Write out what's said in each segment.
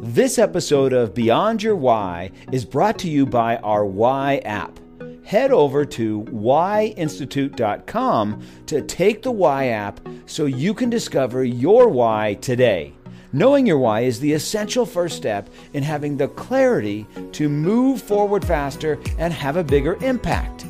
This episode of Beyond Your Why is brought to you by our Why app. Head over to whyinstitute.com to take the Why app so you can discover your why today. Knowing your why is the essential first step in having the clarity to move forward faster and have a bigger impact.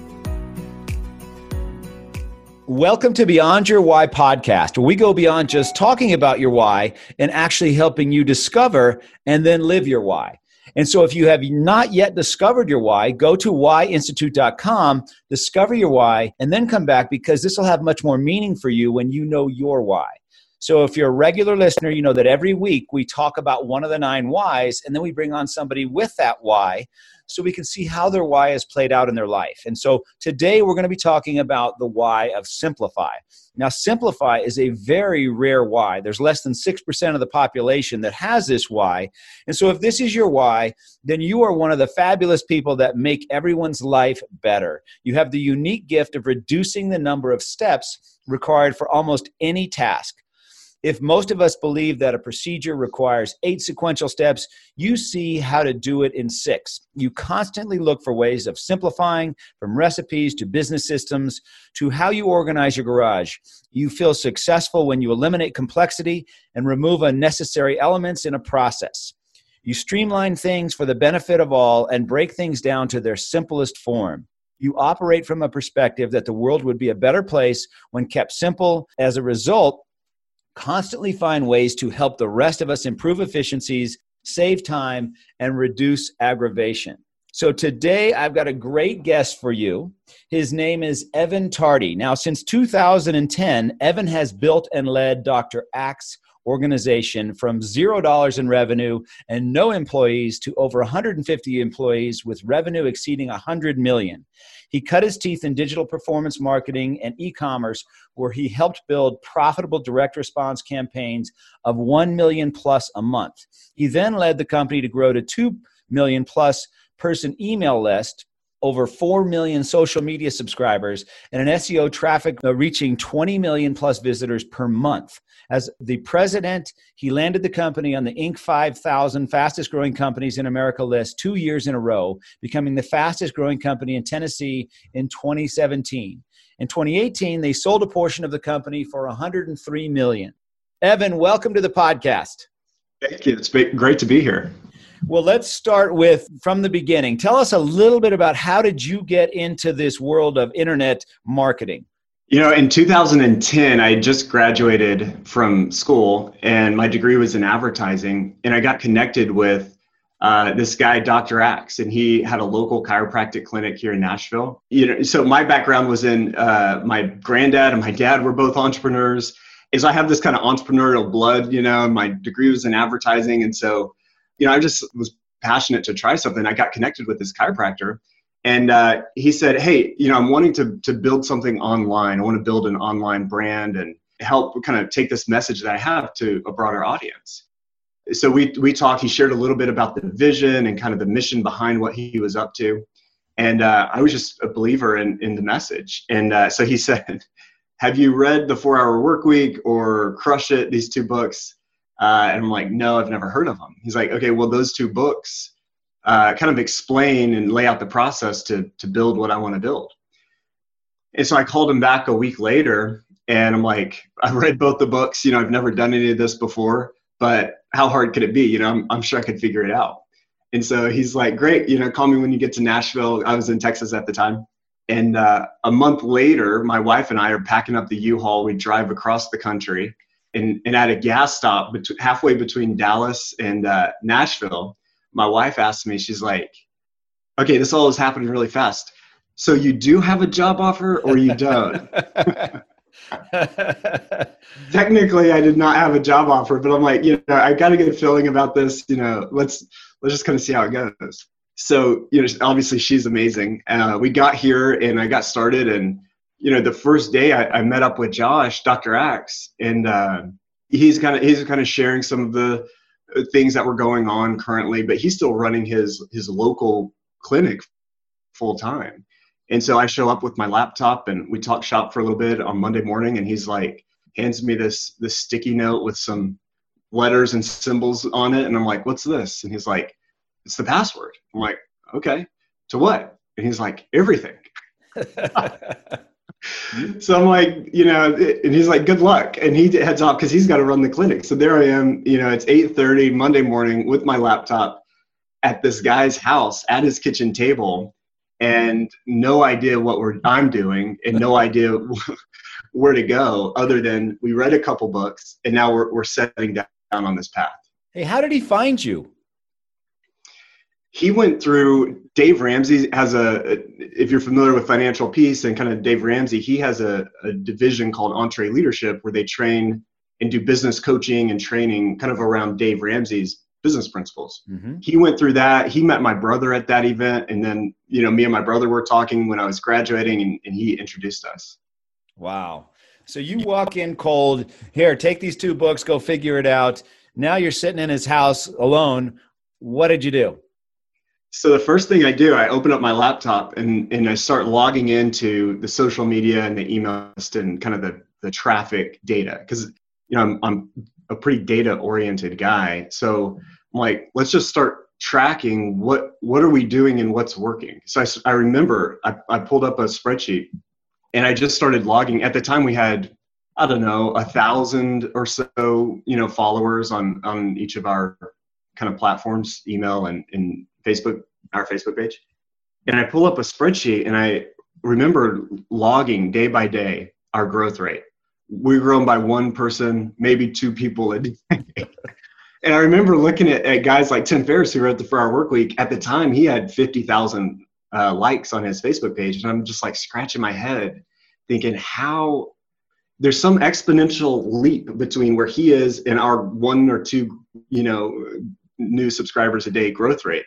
Welcome to Beyond Your Why podcast, where we go beyond just talking about your why and actually helping you discover and then live your why. And so, if you have not yet discovered your why, go to whyinstitute.com, discover your why, and then come back because this will have much more meaning for you when you know your why. So, if you're a regular listener, you know that every week we talk about one of the nine whys, and then we bring on somebody with that why so we can see how their why has played out in their life. And so today we're going to be talking about the why of Simplify. Now, Simplify is a very rare why. There's less than 6% of the population that has this why. And so if this is your why, then you are one of the fabulous people that make everyone's life better. You have the unique gift of reducing the number of steps required for almost any task. If most of us believe that a procedure requires eight sequential steps, you see how to do it in six. You constantly look for ways of simplifying from recipes to business systems to how you organize your garage. You feel successful when you eliminate complexity and remove unnecessary elements in a process. You streamline things for the benefit of all and break things down to their simplest form. You operate from a perspective that the world would be a better place when kept simple. As a result, constantly find ways to help the rest of us improve efficiencies, save time, and reduce aggravation. So today I've got a great guest for you. His name is Evan Tardy. Now, since 2010, Evan has built and led Dr. Axe organization from $0 in revenue and no employees to over 150 employees with revenue exceeding 100 million. He cut his teeth in digital performance marketing and e commerce, where he helped build profitable direct response campaigns of 1 million plus a month. He then led the company to grow to 2 million plus person email list over 4 million social media subscribers and an SEO traffic uh, reaching 20 million plus visitors per month. As the president, he landed the company on the Inc. 5000 fastest growing companies in America list two years in a row, becoming the fastest growing company in Tennessee in 2017. In 2018, they sold a portion of the company for 103 million. Evan, welcome to the podcast. Thank you. It's great to be here. Well, let's start with from the beginning. Tell us a little bit about how did you get into this world of internet marketing? You know, in 2010, I just graduated from school and my degree was in advertising. And I got connected with uh, this guy, Dr. Axe, and he had a local chiropractic clinic here in Nashville. You know, so my background was in uh, my granddad and my dad were both entrepreneurs. Is I have this kind of entrepreneurial blood, you know, my degree was in advertising. And so, you know, I just was passionate to try something. I got connected with this chiropractor and uh, he said, "Hey, you know, I'm wanting to to build something online. I want to build an online brand and help kind of take this message that I have to a broader audience." So we we talked. He shared a little bit about the vision and kind of the mission behind what he was up to, and uh, I was just a believer in in the message. And uh, so he said, "Have you read the Four Hour Work Week or Crush It? These two books?" Uh, and I'm like, "No, I've never heard of them." He's like, "Okay, well, those two books." uh, kind of explain and lay out the process to to build what I want to build. And so I called him back a week later, and I'm like, I read both the books. You know, I've never done any of this before, but how hard could it be? You know, I'm, I'm sure I could figure it out. And so he's like, great. You know, call me when you get to Nashville. I was in Texas at the time. And uh, a month later, my wife and I are packing up the U-Haul. We drive across the country, and, and at a gas stop bet- halfway between Dallas and uh, Nashville, my wife asked me, she's like, okay, this all is happening really fast. So you do have a job offer or you don't? Technically, I did not have a job offer, but I'm like, you know, I got a good feeling about this. You know, let's let's just kind of see how it goes. So, you know, obviously she's amazing. Uh, we got here and I got started, and you know, the first day I, I met up with Josh, Dr. Axe, and uh, he's kind of he's kind of sharing some of the things that were going on currently, but he's still running his his local clinic full time. And so I show up with my laptop and we talk shop for a little bit on Monday morning and he's like hands me this this sticky note with some letters and symbols on it. And I'm like, what's this? And he's like, it's the password. I'm like, okay, to what? And he's like, everything. so I'm like, you know, and he's like, good luck. And he heads off because he's got to run the clinic. So there I am, you know, it's 8.30 Monday morning with my laptop at this guy's house at his kitchen table and no idea what we're, I'm doing and no idea where to go other than we read a couple books and now we're, we're setting down on this path. Hey, how did he find you? He went through Dave Ramsey has a, if you're familiar with financial peace and kind of Dave Ramsey, he has a, a division called EntreLeadership where they train and do business coaching and training kind of around Dave Ramsey's business principles. Mm-hmm. He went through that. He met my brother at that event. And then, you know, me and my brother were talking when I was graduating and, and he introduced us. Wow. So you walk in cold. Here, take these two books, go figure it out. Now you're sitting in his house alone. What did you do? So the first thing I do, I open up my laptop and, and I start logging into the social media and the email list and kind of the, the traffic data. Because you know, I'm, I'm a pretty data oriented guy. So I'm like, let's just start tracking what what are we doing and what's working. So I, I remember I, I pulled up a spreadsheet and I just started logging. At the time, we had I don't know a thousand or so you know followers on on each of our kind of platforms, email and, and Facebook, our Facebook page. And I pull up a spreadsheet and I remember logging day by day our growth rate we've grown by one person, maybe two people a day. and I remember looking at, at, guys like Tim Ferriss, who wrote the Four Hour Work Week. At the time, he had 50,000 uh, likes on his Facebook page. And I'm just like scratching my head, thinking, how there's some exponential leap between where he is and our one or two, you know, new subscribers a day growth rate.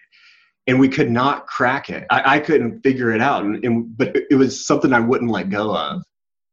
And we could not crack it. I, I couldn't figure it out. And, and, but it was something I wouldn't let go of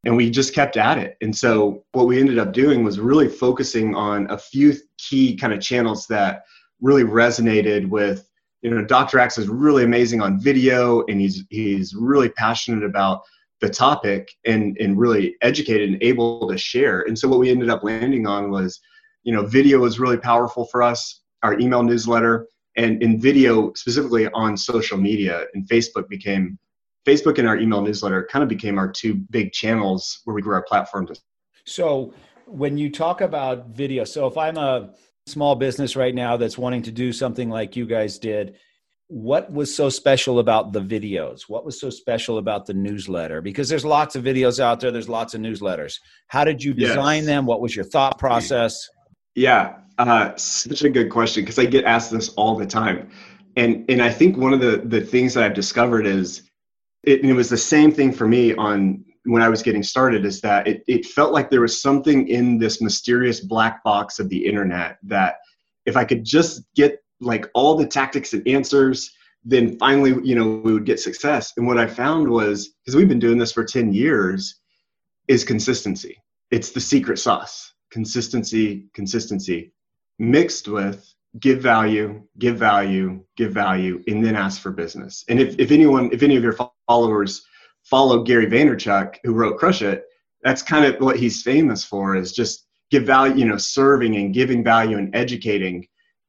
and we just kept at it. And so what we ended up doing was really focusing on a few key kind of channels that really resonated with, you know, Dr. Axe is really amazing on video and he's he's really passionate about the topic and and really educated and able to share. And so what we ended up landing on was, you know, video was really powerful for us, our email newsletter, and in video specifically on social media and Facebook became Facebook and our email newsletter kind of became our two big channels where we grew our platform to. So when you talk about video, so if I'm a small business right now that's wanting to do something like you guys did, what was so special about the videos? What was so special about the newsletter? Because there's lots of videos out there, there's lots of newsletters. How did you design yes. them? What was your thought process? Yeah, uh, such a good question because I get asked this all the time. And, and I think one of the, the things that I've discovered is it, it was the same thing for me on when I was getting started is that it, it felt like there was something in this mysterious black box of the internet that if I could just get like all the tactics and answers, then finally, you know, we would get success. And what I found was because we've been doing this for 10 years, is consistency. It's the secret sauce. Consistency, consistency, mixed with give value, give value, give value, and then ask for business. And if, if anyone, if any of your followers follow Gary Vaynerchuk, who wrote Crush It, that's kind of what he's famous for is just give value, you know, serving and giving value and educating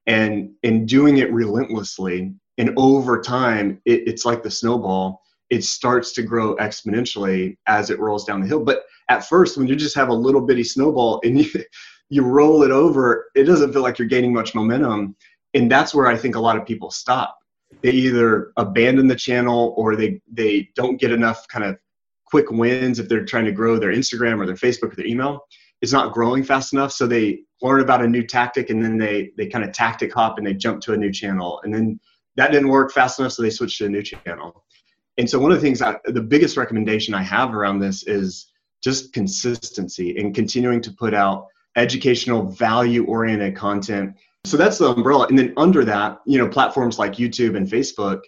and and doing it relentlessly. And over time, it, it's like the snowball. It starts to grow exponentially as it rolls down the hill. But at first, when you just have a little bitty snowball and you you roll it over, it doesn't feel like you're gaining much momentum. And that's where I think a lot of people stop. They either abandon the channel or they, they don't get enough kind of quick wins if they're trying to grow their Instagram or their Facebook or their email. It's not growing fast enough. So they learn about a new tactic and then they, they kind of tactic hop and they jump to a new channel. And then that didn't work fast enough. So they switch to a new channel. And so one of the things, I, the biggest recommendation I have around this is just consistency and continuing to put out educational, value oriented content. So that's the umbrella. And then under that, you know, platforms like YouTube and Facebook,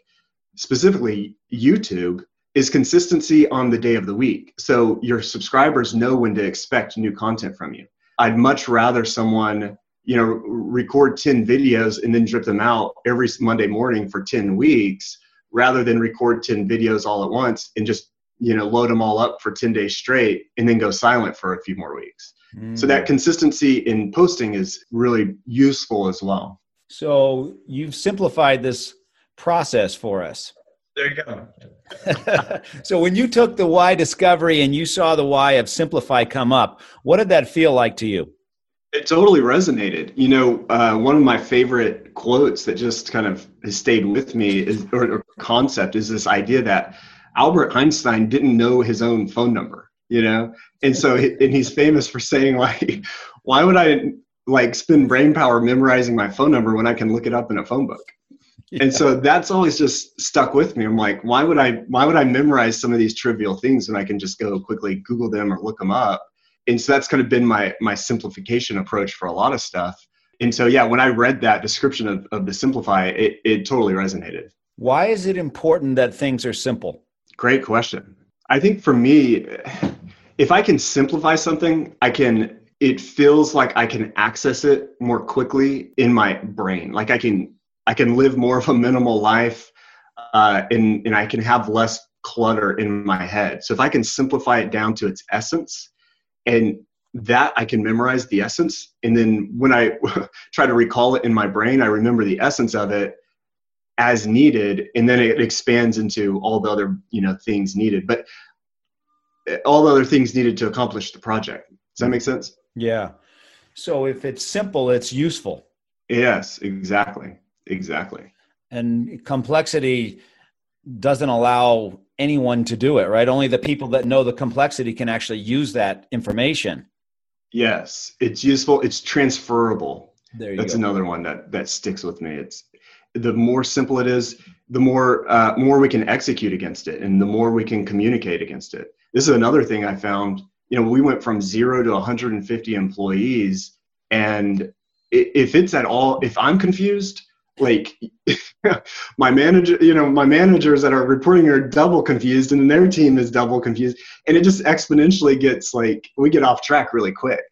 specifically YouTube, is consistency on the day of the week. So your subscribers know when to expect new content from you. I'd much rather someone, you know, record 10 videos and then drip them out every Monday morning for 10 weeks rather than record 10 videos all at once and just, you know, load them all up for 10 days straight and then go silent for a few more weeks Mm. So that consistency in posting is really useful as well. So you've simplified this process for us. There you go. so when you took the why discovery and you saw the why of simplify come up, what did that feel like to you? It totally resonated. You know, uh, one of my favorite quotes that just kind of has stayed with me is, or, or concept is this idea that Albert Einstein didn't know his own phone number. You know, and so and he's famous for saying like, why would I like spend brain power memorizing my phone number when I can look it up in a phone book? Yeah. And so that's always just stuck with me. I'm like, why would I why would I memorize some of these trivial things when I can just go quickly Google them or look them up? And so that's kind of been my my simplification approach for a lot of stuff. And so yeah, when I read that description of, of the simplify, it, it totally resonated. Why is it important that things are simple? Great question. I think for me, if I can simplify something, I can it feels like I can access it more quickly in my brain. Like I can I can live more of a minimal life, uh, and and I can have less clutter in my head. So if I can simplify it down to its essence, and that I can memorize the essence, and then when I try to recall it in my brain, I remember the essence of it as needed, and then it expands into all the other you know things needed. But uh, all the other things needed to accomplish the project. Does that make sense? Yeah. So if it's simple, it's useful. Yes, exactly. Exactly. And complexity doesn't allow anyone to do it, right? Only the people that know the complexity can actually use that information. Yes, it's useful. It's transferable. There you That's go. another one that that sticks with me. It's the more simple it is, the more uh, more we can execute against it, and the more we can communicate against it. This is another thing I found. You know, we went from zero to 150 employees, and if it's at all, if I'm confused, like my manager you know my managers that are reporting are double confused and their team is double confused. And it just exponentially gets like we get off track really quick.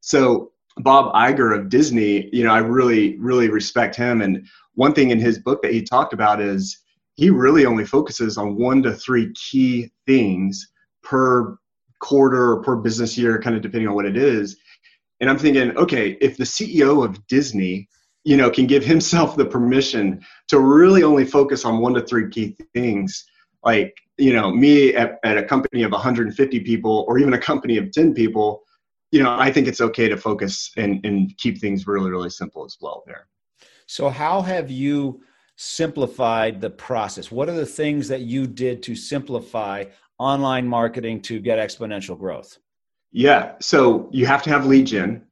So bob Iger of disney you know i really really respect him. And one thing in his book that he talked about is he really only focuses on one to three key things per quarter or per business year kind of depending on what it is. And i'm thinking okay if the ceo of disney you know can give himself the permission to really only focus on one to three key things. Like you know me at, at a company of 150 people or even a company of 10 people you know i think it's okay to focus and, and keep things really really simple as well there. So how have you simplified the process? What are the things that you did to simplify online marketing to get exponential growth? Yeah so you have to have lead gen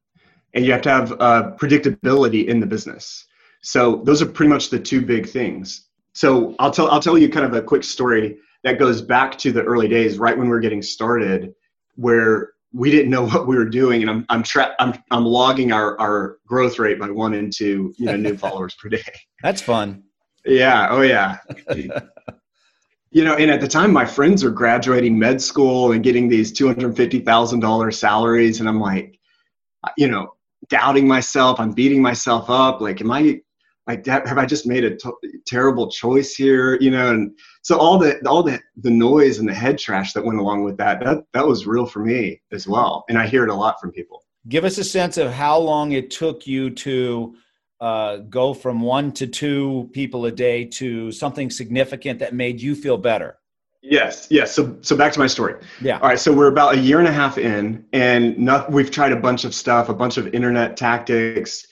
and you have to have uh, predictability in the business. So those are pretty much the two big things. So I'll tell I'll tell you kind of a quick story that goes back to the early days, right when we were getting started, where we didn't know what we were doing, and I'm I'm tra- I'm I'm logging our our growth rate by one and two you know new followers per day. That's fun. Yeah. Oh yeah. you know, and at the time, my friends were graduating med school and getting these two hundred fifty thousand dollars salaries, and I'm like, you know, doubting myself. I'm beating myself up. Like, am I like have I just made a terrible choice here? You know, and so all the all the the noise and the head trash that went along with that that that was real for me as well, and I hear it a lot from people. Give us a sense of how long it took you to uh, go from one to two people a day to something significant that made you feel better. Yes, yes. So, so back to my story. Yeah. All right. So we're about a year and a half in, and not, we've tried a bunch of stuff, a bunch of internet tactics.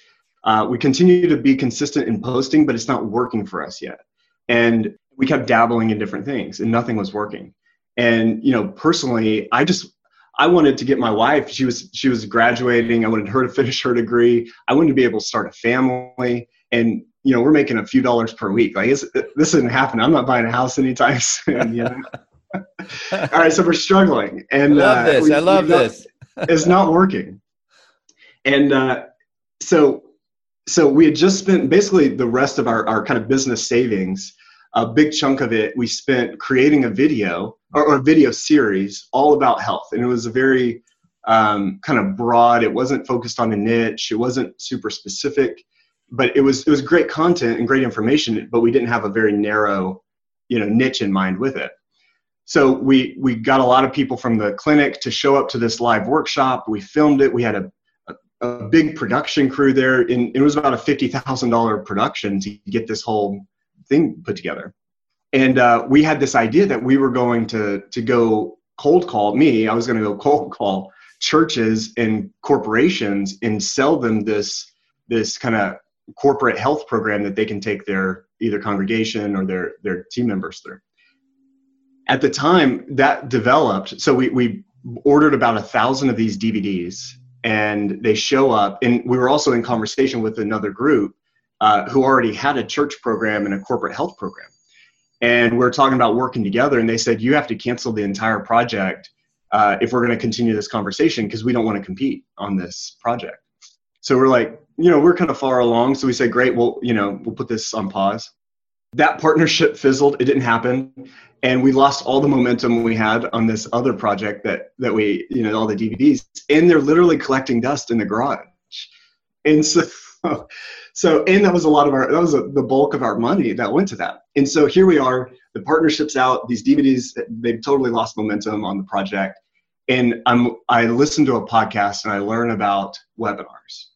Uh, we continue to be consistent in posting, but it's not working for us yet. And we kept dabbling in different things, and nothing was working. And you know, personally, I just I wanted to get my wife. She was she was graduating. I wanted her to finish her degree. I wanted to be able to start a family. And you know, we're making a few dollars per week. Like this isn't happening. I'm not buying a house anytime soon. You know. All right, so we're struggling, and I love uh, this. We, I love this. it's not working, and uh, so so we had just spent basically the rest of our, our kind of business savings. A big chunk of it we spent creating a video or, or a video series all about health, and it was a very um, kind of broad. It wasn't focused on a niche. It wasn't super specific but it was it was great content and great information, but we didn't have a very narrow, you know, niche in mind with it. so we we got a lot of people from the clinic to show up to this live workshop. We filmed it. We had a a, big production crew there, and it was about a fifty thousand dollar production to get this whole thing put together. And uh, we had this idea that we were going to to go cold call me. I was going to go cold call churches and corporations and sell them this this kind of corporate health program that they can take their either congregation or their their team members through. At the time that developed so we, we ordered about a thousand of these dvds and they show up and we were also in conversation with another group uh, who already had a church program and a corporate health program. And we we're talking about working together and they said you have to cancel the entire project uh, if we're going to continue this conversation because we don't want to compete on this project. So we're like you know we're kind of far along so we said great well you know we'll put this on pause. That partnership fizzled it didn't happen and we lost all the momentum we had on this other project that that we you know all the dvds and they're literally collecting dust in the garage. And so so and that was a lot of our that was a, the bulk of our money that went to that. And so here we are the partnerships out these dvds they've totally lost momentum on the project and i'm i listen to a podcast and i learn about webinars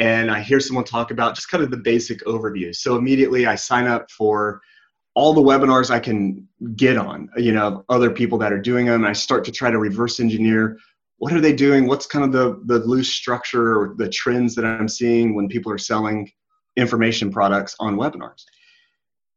and I hear someone talk about just kind of the basic overview. So immediately I sign up for all the webinars I can get on, you know, other people that are doing them. I start to try to reverse engineer what are they doing? What's kind of the, the loose structure or the trends that I'm seeing when people are selling information products on webinars?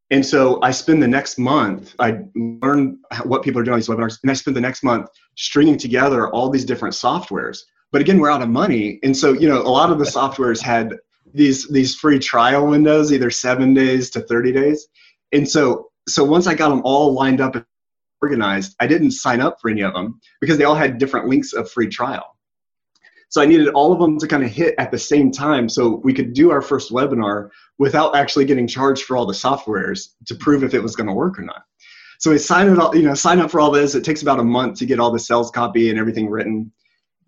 And so I spend the next month, I learn what people are doing on these webinars, and I spend the next month stringing together all these different softwares but again, we're out of money, and so you know a lot of the softwares had these these free trial windows, either seven days to thirty days, and so so once I got them all lined up and organized, I didn't sign up for any of them because they all had different links of free trial. So I needed all of them to kind of hit at the same time so we could do our first webinar without actually getting charged for all the softwares to prove if it was going to work or not. So we sign it all, you know, sign up for all this. It takes about a month to get all the sales copy and everything written.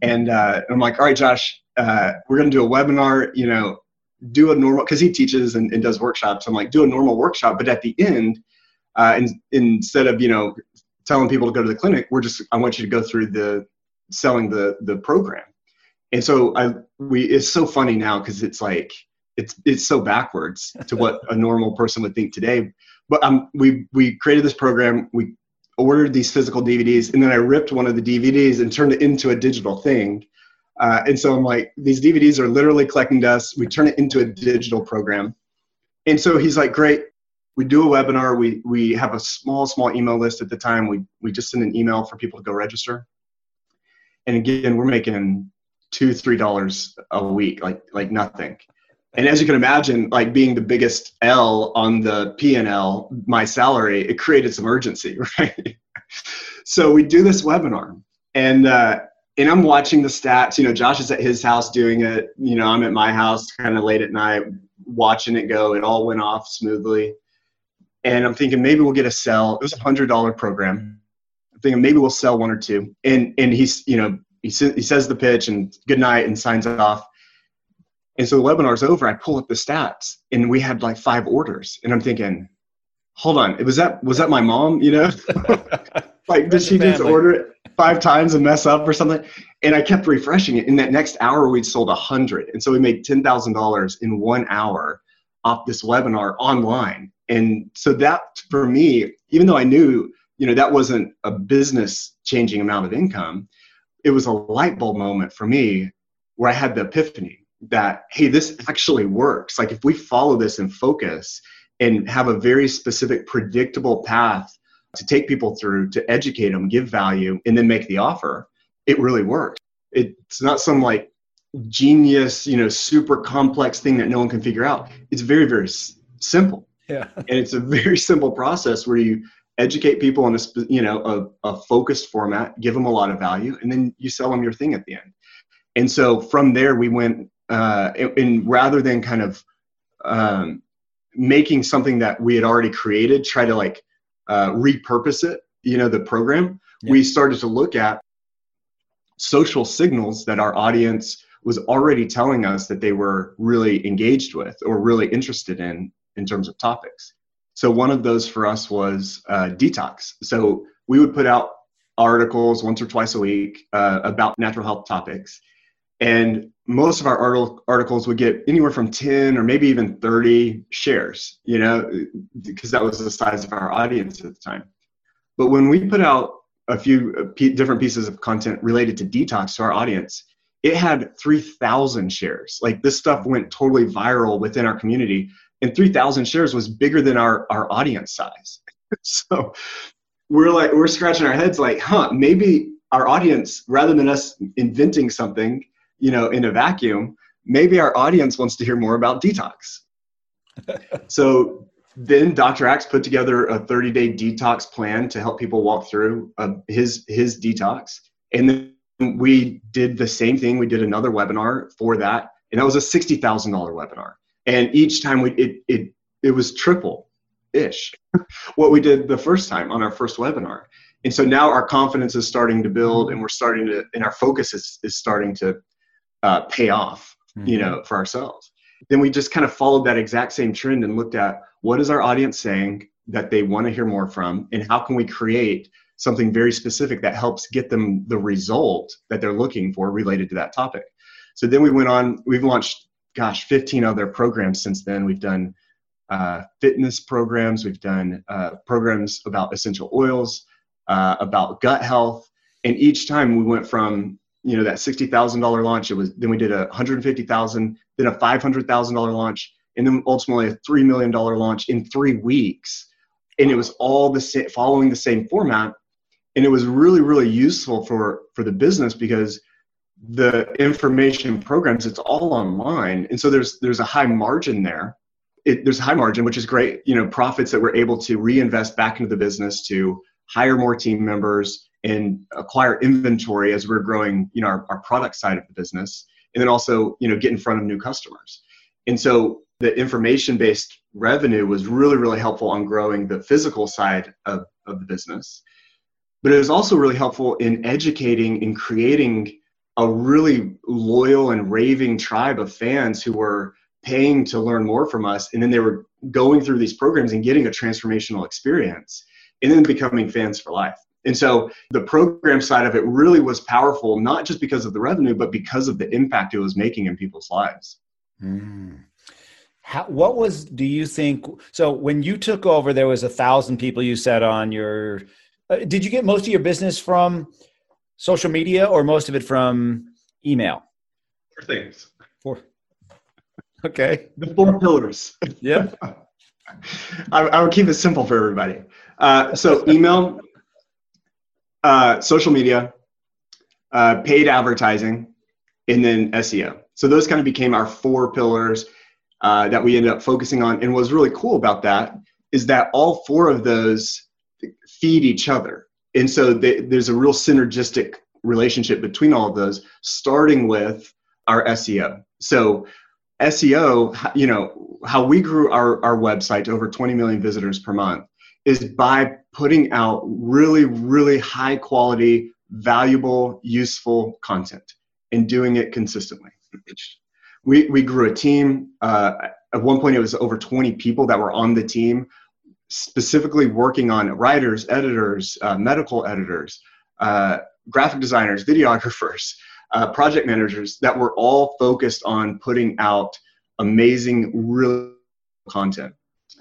And uh, I'm like, all right, Josh, uh, we're going to do a webinar, you know, do a normal, because he teaches and, and, does workshops. I'm like, do a normal workshop. But at the end, uh, in, instead of, you know, telling people to go to the clinic, we're just, I want you to go through the selling the, the program. And so I, we, it's so funny now because it's like, it's, it's so backwards to what a normal person would think today. But um, we, we created this program. We ordered these physical DVDs, and then I ripped one of the DVDs and turned it into a digital thing. Uh, and so I'm like, these DVDs are literally collecting dust. We turn it into a digital program. And so he's like, great. We do a webinar. We we have a small small email list at the time. We we just send an email for people to go register. And again, we're making two three dollars a week, like like nothing and as you can imagine like being the biggest l on the p&l my salary it created some urgency right? So we do this webinar. And uh, and i'm watching the stats. You know josh is at his house doing it. You know i'm at my house kind of late at night watching it go. It all went off smoothly. And i'm thinking maybe we'll get a sell. It was a hundred dollar program. I'm thinking maybe we'll sell one or two. And and he's you know he, he says the pitch and good night and signs off and so the webinar's over, I pull up the stats and we had like five orders. And I'm thinking, hold on, was that was that my mom, you know? like did she just order it five times and mess up or something? And I kept refreshing it. In that next hour, we'd sold a hundred. And so we made ten thousand dollars in one hour off this webinar online. And so that for me, even though I knew, you know, that wasn't a business changing amount of income, it was a light bulb moment for me where I had the epiphany that hey this actually works. Like if we follow this and focus and have a very specific predictable path to take people through to educate them give value and then make the offer it really works. It's not some like genius you know super complex thing that no one can figure out. It's very very s- simple. Yeah. And it's a very simple process where you educate people in a you know a, a focused format give them a lot of value and then you sell them your thing at the end. And so from there we went uh, and rather than kind of um, making something that we had already created, try to like uh, repurpose it, you know, the program, yeah. we started to look at social signals that our audience was already telling us that they were really engaged with or really interested in in terms of topics. So one of those for us was uh, detox. So we would put out articles once or twice a week uh, about natural health topics. And most of our articles would get anywhere from 10 or maybe even 30 shares, you know, because that was the size of our audience at the time. But when we put out a few uh, different pieces of content related to detox to our audience, it had 3,000 shares. Like this stuff went totally viral within our community, and 3,000 shares was bigger than our, our audience size. so we're like, we're scratching our heads like, huh, maybe our audience, rather than us inventing something, you know, in a vacuum, maybe our audience wants to hear more about detox. so then Dr. Axe put together a 30 day detox plan to help people walk through uh, his, his detox. And then we did the same thing. We did another webinar for that. And that was a $60,000 webinar. And each time we, it, it, it was triple ish what we did the first time on our first webinar. And so now our confidence is starting to build and we're starting to, and our focus is, is starting to uh, pay off, mm-hmm. you know, for ourselves. Then we just kind of followed that exact same trend and looked at what is our audience saying that they want to hear more from, and how can we create something very specific that helps get them the result that they're looking for related to that topic. So then we went on, we've launched, gosh, 15 other programs since then. We've done uh, fitness programs, we've done uh, programs about essential oils, uh, about gut health. And each time we went from you know that sixty thousand dollar launch. It was then we did a hundred fifty thousand, then a five hundred thousand dollar launch, and then ultimately a three million dollar launch in three weeks. And it was all the same, following the same format, and it was really really useful for for the business because the information programs it's all online, and so there's there's a high margin there. It, there's a high margin, which is great. You know, profits that we're able to reinvest back into the business to hire more team members and acquire inventory as we're growing, you know, our, our product side of the business, and then also, you know, get in front of new customers. And so the information-based revenue was really, really helpful on growing the physical side of, of the business. But it was also really helpful in educating and creating a really loyal and raving tribe of fans who were paying to learn more from us and then they were going through these programs and getting a transformational experience and then becoming fans for life and so the program side of it really was powerful, not just because of the revenue, but because of the impact it was making in people's lives. Mm. How, what was, do you think? So when you took over, there was a thousand people you said on your, uh, did you get most of your business from social media or most of it from email? Four things. Four. Okay. The four pillars. Yeah. I, I would keep it simple for everybody. Uh, so email, uh, social media, uh, paid advertising, and then SEO. So those kind of became our four pillars uh, that we ended up focusing on. And what's really cool about that is that all four of those feed each other. And so there's a real synergistic relationship between all of those, starting with our SEO. So SEO, you know, how we grew our, our website to over 20 million visitors per month is by putting out really, really high quality, valuable, useful content and doing it consistently. We, we grew a team. Uh, at one point, it was over 20 people that were on the team, specifically working on writers, editors, uh, medical editors, uh, graphic designers, videographers, uh, project managers that were all focused on putting out amazing, real content.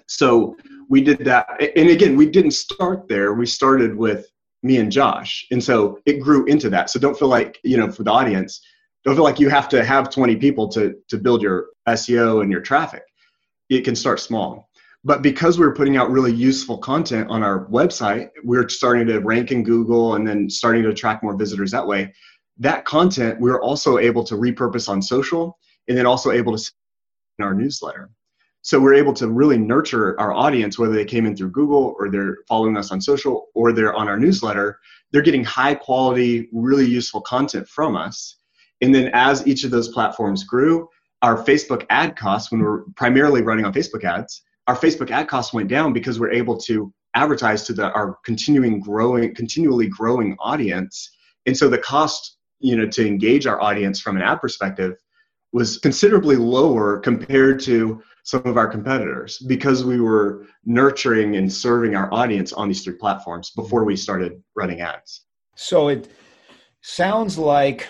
So we did that. And again, we didn't start there. We started with me and Josh. And so it grew into that. So don't feel like, you know, for the audience, don't feel like you have to have 20 people to, to build your SEO and your traffic. It can start small. But because we are putting out really useful content on our website, we we're starting to rank in Google and then starting to attract more visitors that way. That content we we're also able to repurpose on social and then also able to in our newsletter. So we're able to really nurture our audience, whether they came in through Google or they're following us on social or they're on our newsletter. They're getting high quality, really useful content from us. And then as each of those platforms grew, our Facebook ad costs, when we're primarily running on Facebook ads, our Facebook ad costs went down because we're able to advertise to the, our continuing growing, continually growing audience. And so the cost, you know, to engage our audience from an ad perspective was considerably lower compared to some of our competitors because we were nurturing and serving our audience on these three platforms before we started running ads. So it sounds like,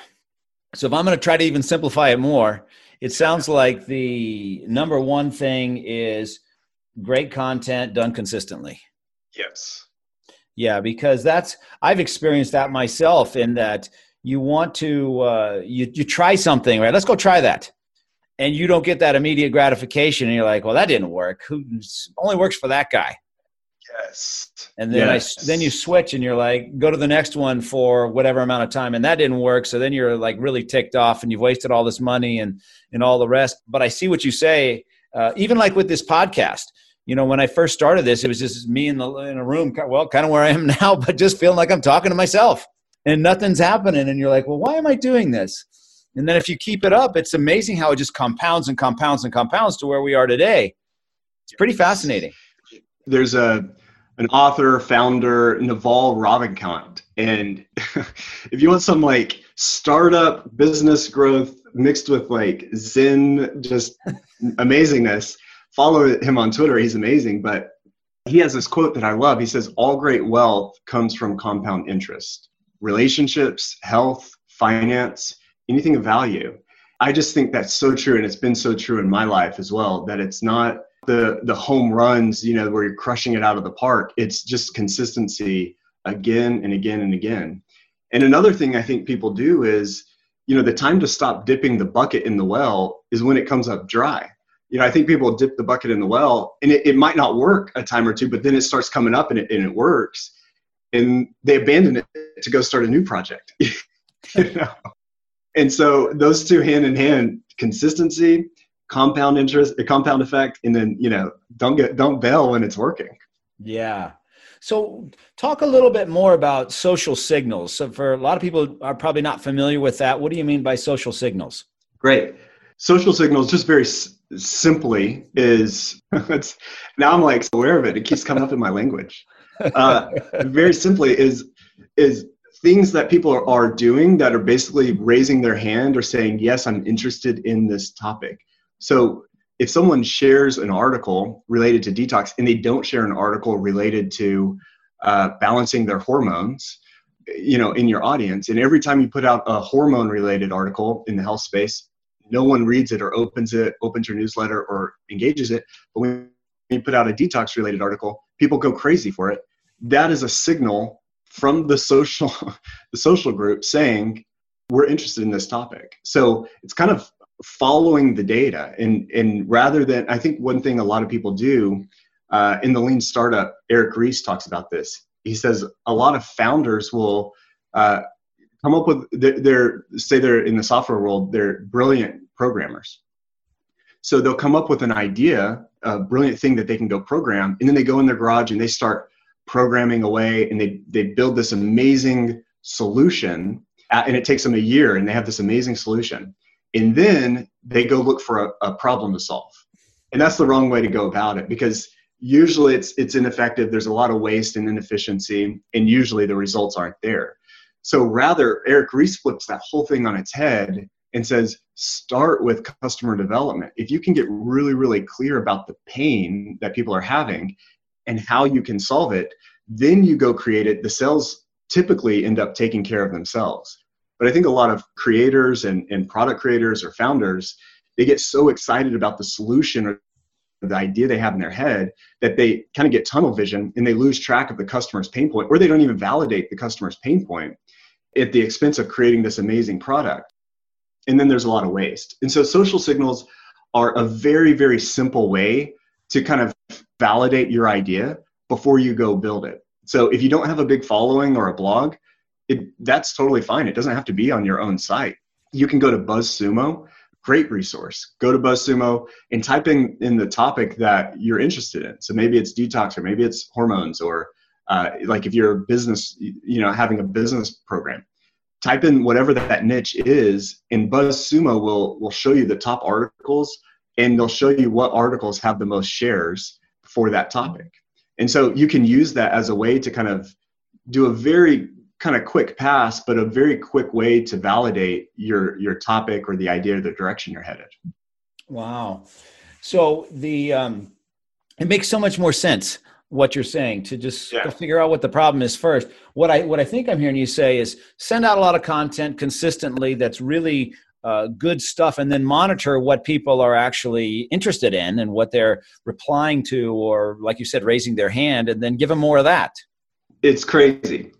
so if I'm going to try to even simplify it more, it sounds like the number one thing is great content done consistently. Yes. Yeah, because that's I've experienced that myself in that you want to uh, you you try something right. Let's go try that, and you don't get that immediate gratification, and you're like, well, that didn't work. Who only works for that guy? Yes. And then yes. I then you switch, and you're like, go to the next one for whatever amount of time, and that didn't work. So then you're like really ticked off, and you've wasted all this money and and all the rest. But I see what you say. Uh, even like with this podcast, you know, when I first started this, it was just me in the in a room, well, kind of where I am now, but just feeling like I'm talking to myself, and nothing's happening. And you're like, well, why am I doing this? And then if you keep it up, it's amazing how it just compounds and compounds and compounds to where we are today. It's pretty fascinating. There's a an author, founder, Naval Ravikant, and if you want some like startup business growth mixed with like Zen, just amazingness follow him on Twitter. He's amazing. But he has this quote that I love. He says, All great wealth comes from compound interest, relationships, health, finance, anything of value. I just think that's so true. And it's been so true in my life as well that it's not the, the home runs, you know, where you're crushing it out of the park. It's just consistency again and again and again. And another thing I think people do is, you know, the time to stop dipping the bucket in the well is when it comes up dry you know, I think people dip the bucket in the well and it, it might not work a time or two, but then it starts coming up and it, and it works. And they abandon it to go start a new project. you know? And so those two hand in hand, consistency, compound interest, the compound effect, and then, you know, don't get, don't bail when it's working. Yeah. So, talk a little bit more about social signals. So, for a lot of people are probably not familiar with that. What do you mean by social signals? Great. Social signals, just very simply is it's now i'm like aware of it it keeps coming up in my language uh, very simply is is things that people are, are doing that are basically raising their hand or saying yes i'm interested in this topic so if someone shares an article related to detox and they don't share an article related to uh, balancing their hormones you know in your audience and every time you put out a hormone related article in the health space no one reads it or opens it, opens your newsletter or engages it. But when you put out a detox related article, people go crazy for it. That is a signal from the social the social group saying we're interested in this topic. So it's kind of following the data and and rather than I think one thing a lot of people do uh, in the lean startup, Eric Ries talks about this. He says a lot of founders will uh, come up with they're, they're say they're in the software world they're brilliant programmers so they'll come up with an idea a brilliant thing that they can go program and then they go in their garage and they start programming away and they they build this amazing solution uh, and it takes them a year and they have this amazing solution. And then they go look for a, a problem to solve. And that's the wrong way to go about it because usually it's it's ineffective there's a lot of waste and inefficiency and usually the results aren't there. So rather, Eric Ries flips that whole thing on its head and says, start with customer development. If you can get really, really clear about the pain that people are having and how you can solve it, then you go create it. The sales typically end up taking care of themselves. But I think a lot of creators and, and product creators or founders, they get so excited about the solution or the idea they have in their head that they kind of get tunnel vision and they lose track of the customer's pain point or they don't even validate the customer's pain point at the expense of creating this amazing product. And then there's a lot of waste. And so social signals are a very, very simple way to kind of validate your idea before you go build it. So if you don't have a big following or a blog, it, that's totally fine. It doesn't have to be on your own site. You can go to BuzzSumo, great resource. Go to BuzzSumo and type in, in the topic that you're interested in. So maybe it's detox or maybe it's hormones or uh, like if you're a business, you know, having a business program, type in whatever that niche is, and BuzzSumo will will show you the top articles, and they'll show you what articles have the most shares for that topic. And so you can use that as a way to kind of do a very kind of quick pass, but a very quick way to validate your your topic or the idea or the direction you're headed. Wow. So the um, it makes so much more sense what you're saying to just yeah. figure out what the problem is first. What I what I think I'm hearing you say is send out a lot of content consistently that's really uh, good stuff, and then monitor what people are actually interested in and what they're replying to, or like you said, raising their hand, and then give them more of that. It's crazy.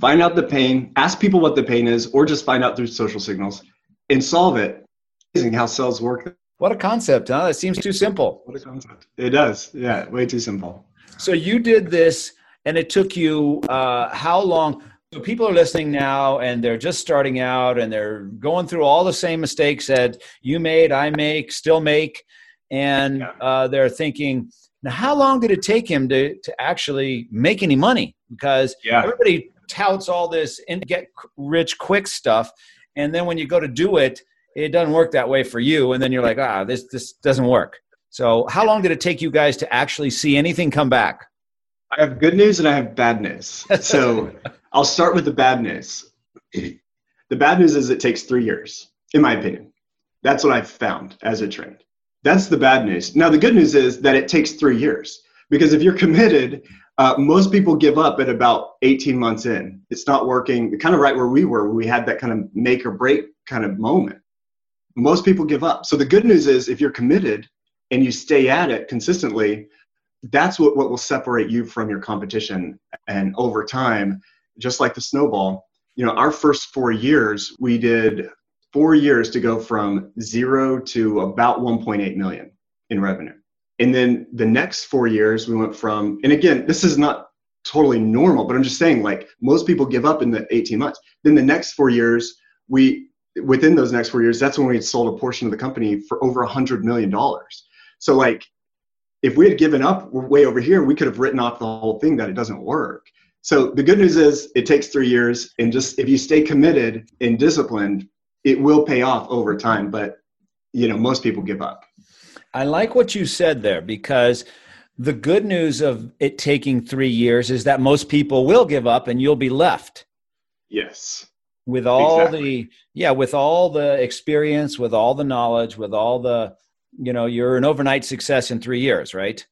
Find out the pain. Ask people what the pain is, or just find out through social signals and solve it. Amazing how cells work. What a concept, huh? That seems too simple. What a concept. It does. Yeah, way too simple. So you did this, and it took you uh, how long? So people are listening now, and they're just starting out, and they're going through all the same mistakes that you made, I make, still make, and uh, they're thinking, now how long did it take him to to actually make any money? Because yeah. everybody touts all this and get rich quick stuff, and then when you go to do it, it doesn't work that way for you, and then you're like, ah, this this doesn't work. So, how long did it take you guys to actually see anything come back? I have good news and I have bad news. So, I'll start with the bad news. The bad news is it takes three years, in my opinion. That's what I've found as a trend. That's the bad news. Now, the good news is that it takes three years because if you're committed, uh, most people give up at about 18 months in. It's not working, kind of right where we were, where we had that kind of make or break kind of moment. Most people give up. So, the good news is if you're committed, and you stay at it consistently, that's what, what will separate you from your competition. And over time, just like the snowball, you know, our first four years, we did four years to go from zero to about 1.8 million in revenue. And then the next four years, we went from, and again, this is not totally normal, but I'm just saying, like, most people give up in the 18 months. Then the next four years, we, within those next four years, that's when we had sold a portion of the company for over a $100 million. So like if we had given up way over here, we could have written off the whole thing that it doesn't work. So the good news is it takes three years, and just if you stay committed and disciplined, it will pay off over time. But you know, most people give up. I like what you said there because the good news of it taking three years is that most people will give up and you'll be left. Yes. With all exactly. the yeah, with all the experience, with all the knowledge, with all the you know you're an overnight success in three years right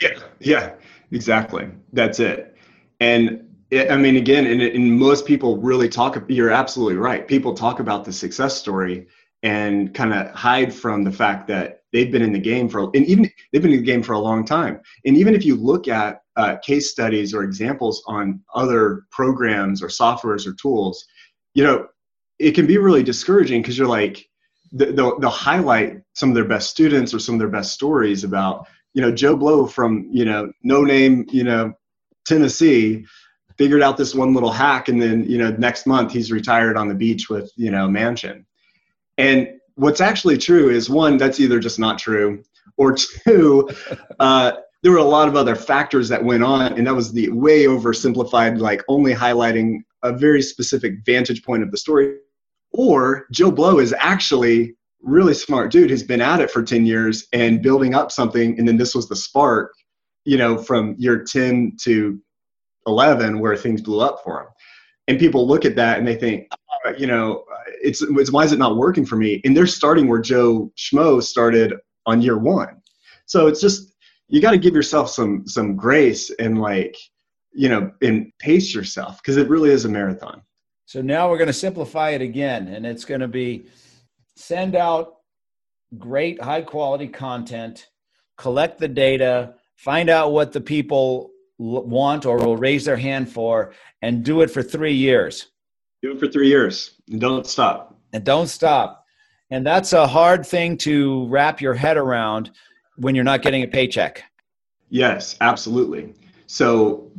yeah yeah exactly that's it and it, i mean again and, and most people really talk you're absolutely right. People talk about the success story and kind of hide from the fact that they've been in the game for and even they've been in the game for a long time. And even if you look at uh, case studies or examples on other programs or softwares or tools you know it can be really discouraging because you're like they'll, they'll highlight some of their best students or some of their best stories about you know joe blow from you know no name you know tennessee figured out this one little hack and then you know next month he's retired on the beach with you know mansion and what's actually true is one that's either just not true or two uh, there were a lot of other factors that went on and that was the way oversimplified like only highlighting a very specific vantage point of the story or Joe Blow is actually really smart dude who's been at it for 10 years and building up something. And then this was the spark, you know, from year 10 to 11 where things blew up for him. And people look at that and they think, oh, you know, it's, it's why is it not working for me? And they're starting where Joe Schmo started on year one. So it's just, you got to give yourself some, some grace and like, you know, and pace yourself because it really is a marathon. So now we're going to simplify it again, and it's going to be send out great high quality content, collect the data, find out what the people want or will raise their hand for, and do it for three years. Do it for three years and don't stop. And don't stop. And that's a hard thing to wrap your head around when you're not getting a paycheck. Yes, absolutely. So,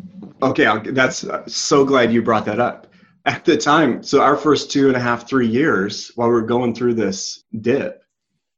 okay, I'll, that's uh, so glad you brought that up at the time, so our first two and a half, three years while we are going through this dip,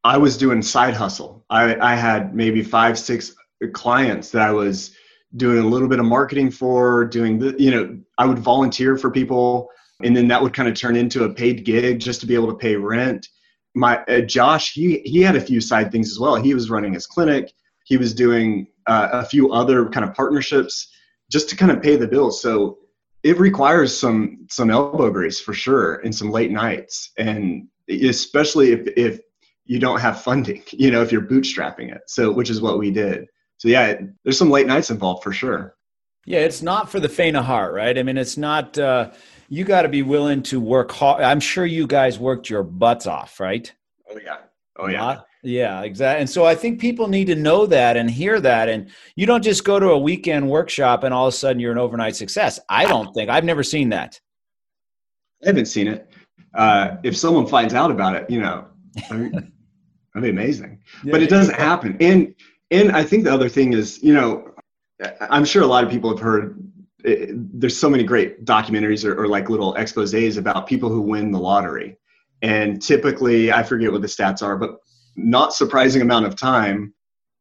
I was doing side hustle. I, I had maybe five, six clients that I was doing a little bit of marketing for, doing the, you know, I would volunteer for people, and then that would kind of turn into a paid gig just to be able to pay rent. My uh, Josh, he he had a few side things as well. He was running his clinic. He was doing uh, a few other kind of partnerships just to kind of pay the bills. So it requires some some elbow grease for sure and some late nights and especially if if you don't have funding, you know, if you're bootstrapping it. So, which is what we did. So, yeah, there's some late nights involved for sure. Yeah, it's not for the faint of heart, right? I mean, it's not, uh, you got to be willing to work hard. I'm sure you guys worked your butts off, right? Oh, yeah. Oh, yeah. Yeah, exactly. And so I think people need to know that and hear that. And you don't just go to a weekend workshop and all of a sudden you're an overnight success. I don't think, I've never seen that. I haven't seen it. Uh, if someone finds out about it, you know, I mean, that'd be amazing. Yeah, but it doesn't happen. And and I think the other thing is, you know, I'm sure a lot of people have heard. It, eh, there's so many great documentaries or, or like little exposés about people who win the lottery, and typically, I forget what the stats are, but not surprising amount of time,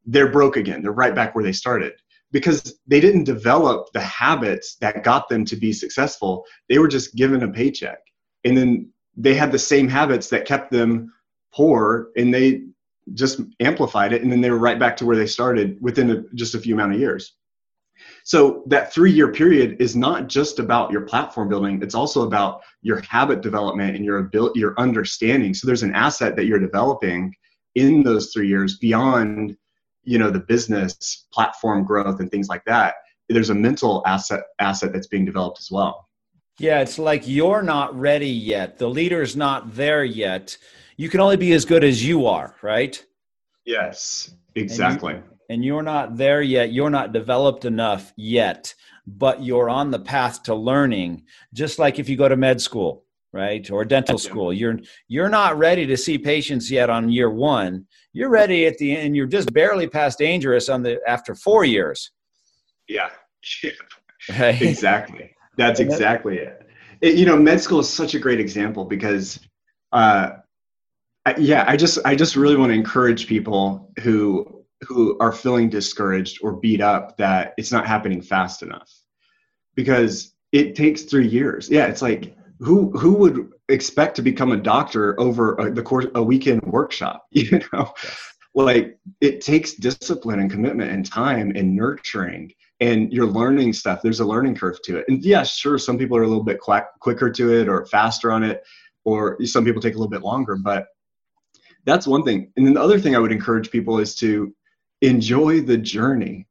they're broke again. They're right back where they started because they didn't develop the habits that got them to be successful. They were just given a paycheck. And then they had the same habits that kept them poor and they just amplified it. And then they were right back to where they started within a, just a few amount of years. So that three year period is not just about your platform building. It's also about your habit development and your ability, your understanding. So there's an asset that you're developing in those three years beyond you know the business platform growth and things like that there's a mental asset asset that's being developed as well yeah it's like you're not ready yet the leader's not there yet you can only be as good as you are right? Yes exactly and, you, and you're not there yet. You're not developed enough yet but you're on the path to learning just like if you go to med school right or dental school. You're you're not ready to see patients yet on year one. You're ready at the end. You're just barely past dangerous on the after four years. Yeah, Right? exactly. That's exactly it. it. you know med school is such a great example because uh yeah i just i just really want to encourage people who who are feeling discouraged or beat up that it's not happening fast enough. Because it takes three years. Yeah it's like who who would expect to become a doctor over a, the course a weekend workshop you know? Yes. like it takes discipline and commitment and time and nurturing and you're learning stuff. There's a learning curve to it. And yeah sure some people are a little bit quicker to it or faster on it or some people take a little bit longer but that's one thing and then the other thing i would encourage people is to enjoy the journey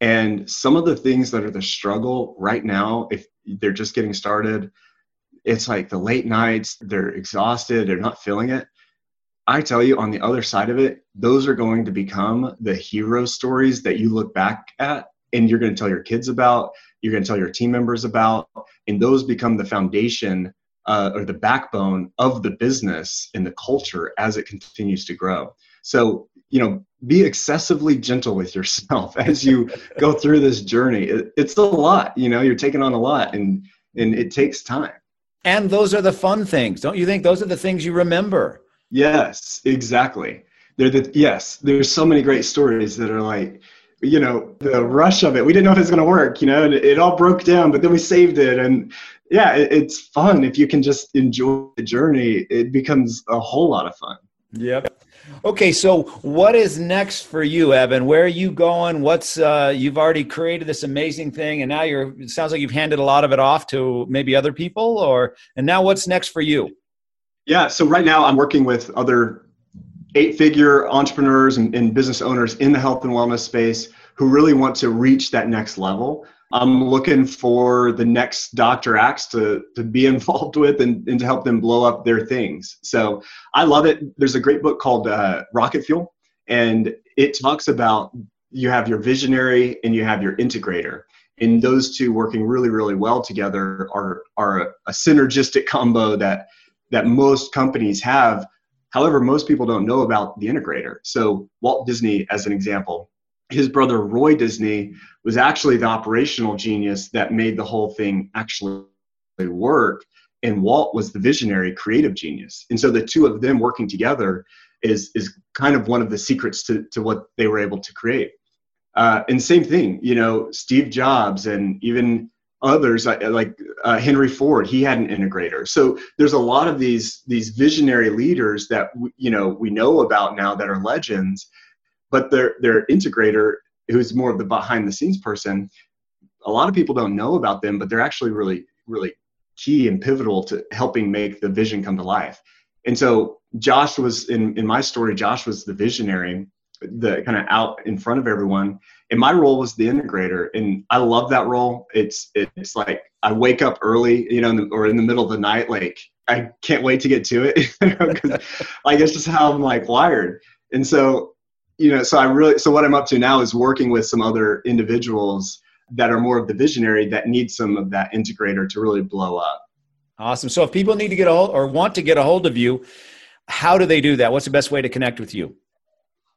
and some of the things that are the struggle right now if they're just getting started it's like the late nights, they're exhausted, they're not feeling it. I tell you, on the other side of it, those are going to become the hero stories that you look back at and you're going to tell your kids about, you're going to tell your team members about, and those become the foundation uh, or the backbone of the business and the culture as it continues to grow. So, you know, be excessively gentle with yourself as you go through this journey. It, it's a lot, you know, you're taking on a lot and and it takes time. And those are the fun things. Don't you think those are the things you remember? Yes, exactly. They're the yes, there's so many great stories that are like, you know, the rush of it. We didn't know if it was going to work, you know, it, all broke down, but then we saved it and yeah, it, it's fun if you can just enjoy the journey. It becomes a whole lot of fun. Yep. Okay, so what is next for you, Evan? Where are you going? What's uh, you've already created this amazing thing, and now you're. It sounds like you've handed a lot of it off to maybe other people, or and now what's next for you? Yeah, so right now I'm working with other eight-figure entrepreneurs and, and business owners in the health and wellness space who really want to reach that next level. I'm looking for the next Dr. Axe to, to be involved with and, and to help them blow up their things. So I love it. There's a great book called uh, Rocket Fuel, and it talks about you have your visionary and you have your integrator. And those two working really, really well together are, are a, a synergistic combo that, that most companies have. However, most people don't know about the integrator. So, Walt Disney, as an example, his brother Roy Disney was actually the operational genius that made the whole thing actually work. And Walt was the visionary creative genius. And so the two of them working together is, is kind of one of the secrets to, to what they were able to create. Uh, and same thing, you know, Steve Jobs and even others like uh, Henry Ford, he had an integrator. So there's a lot of these these visionary leaders that you know we know about now that are legends but their their integrator who's more of the behind the scenes person a lot of people don't know about them but they're actually really really key and pivotal to helping make the vision come to life and so Josh was in in my story. Josh was the visionary, the kind of out in front of everyone, and my role was the integrator. And I love that role. It's it's like I wake up early, you know, or in the middle of the night, like I can't wait to get to it, like it's just how I'm like wired. And so, you know, so I really so what I'm up to now is working with some other individuals that are more of the visionary that need some of that integrator to really blow up. Awesome. So if people need to get a hold or want to get a hold of you, how do they do that? What's the best way to connect with you?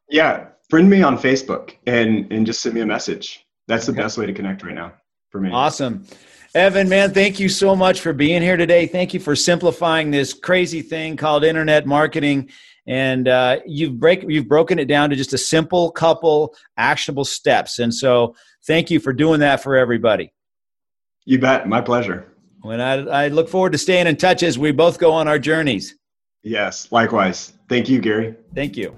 Yeah, friend me on Facebook and and just send me a message. That's the okay. best way to connect right now for me. Awesome. Evan, man, thank you so much for being here today. Thank you for simplifying this crazy thing called internet marketing. And uh, you've break you've broken it down to just a simple couple actionable steps. And so, thank you for doing that for everybody. You bet. My pleasure. When I, I look forward to staying in touch as we both go on our journeys. Yes, likewise. Thank you, Gary. Thank you.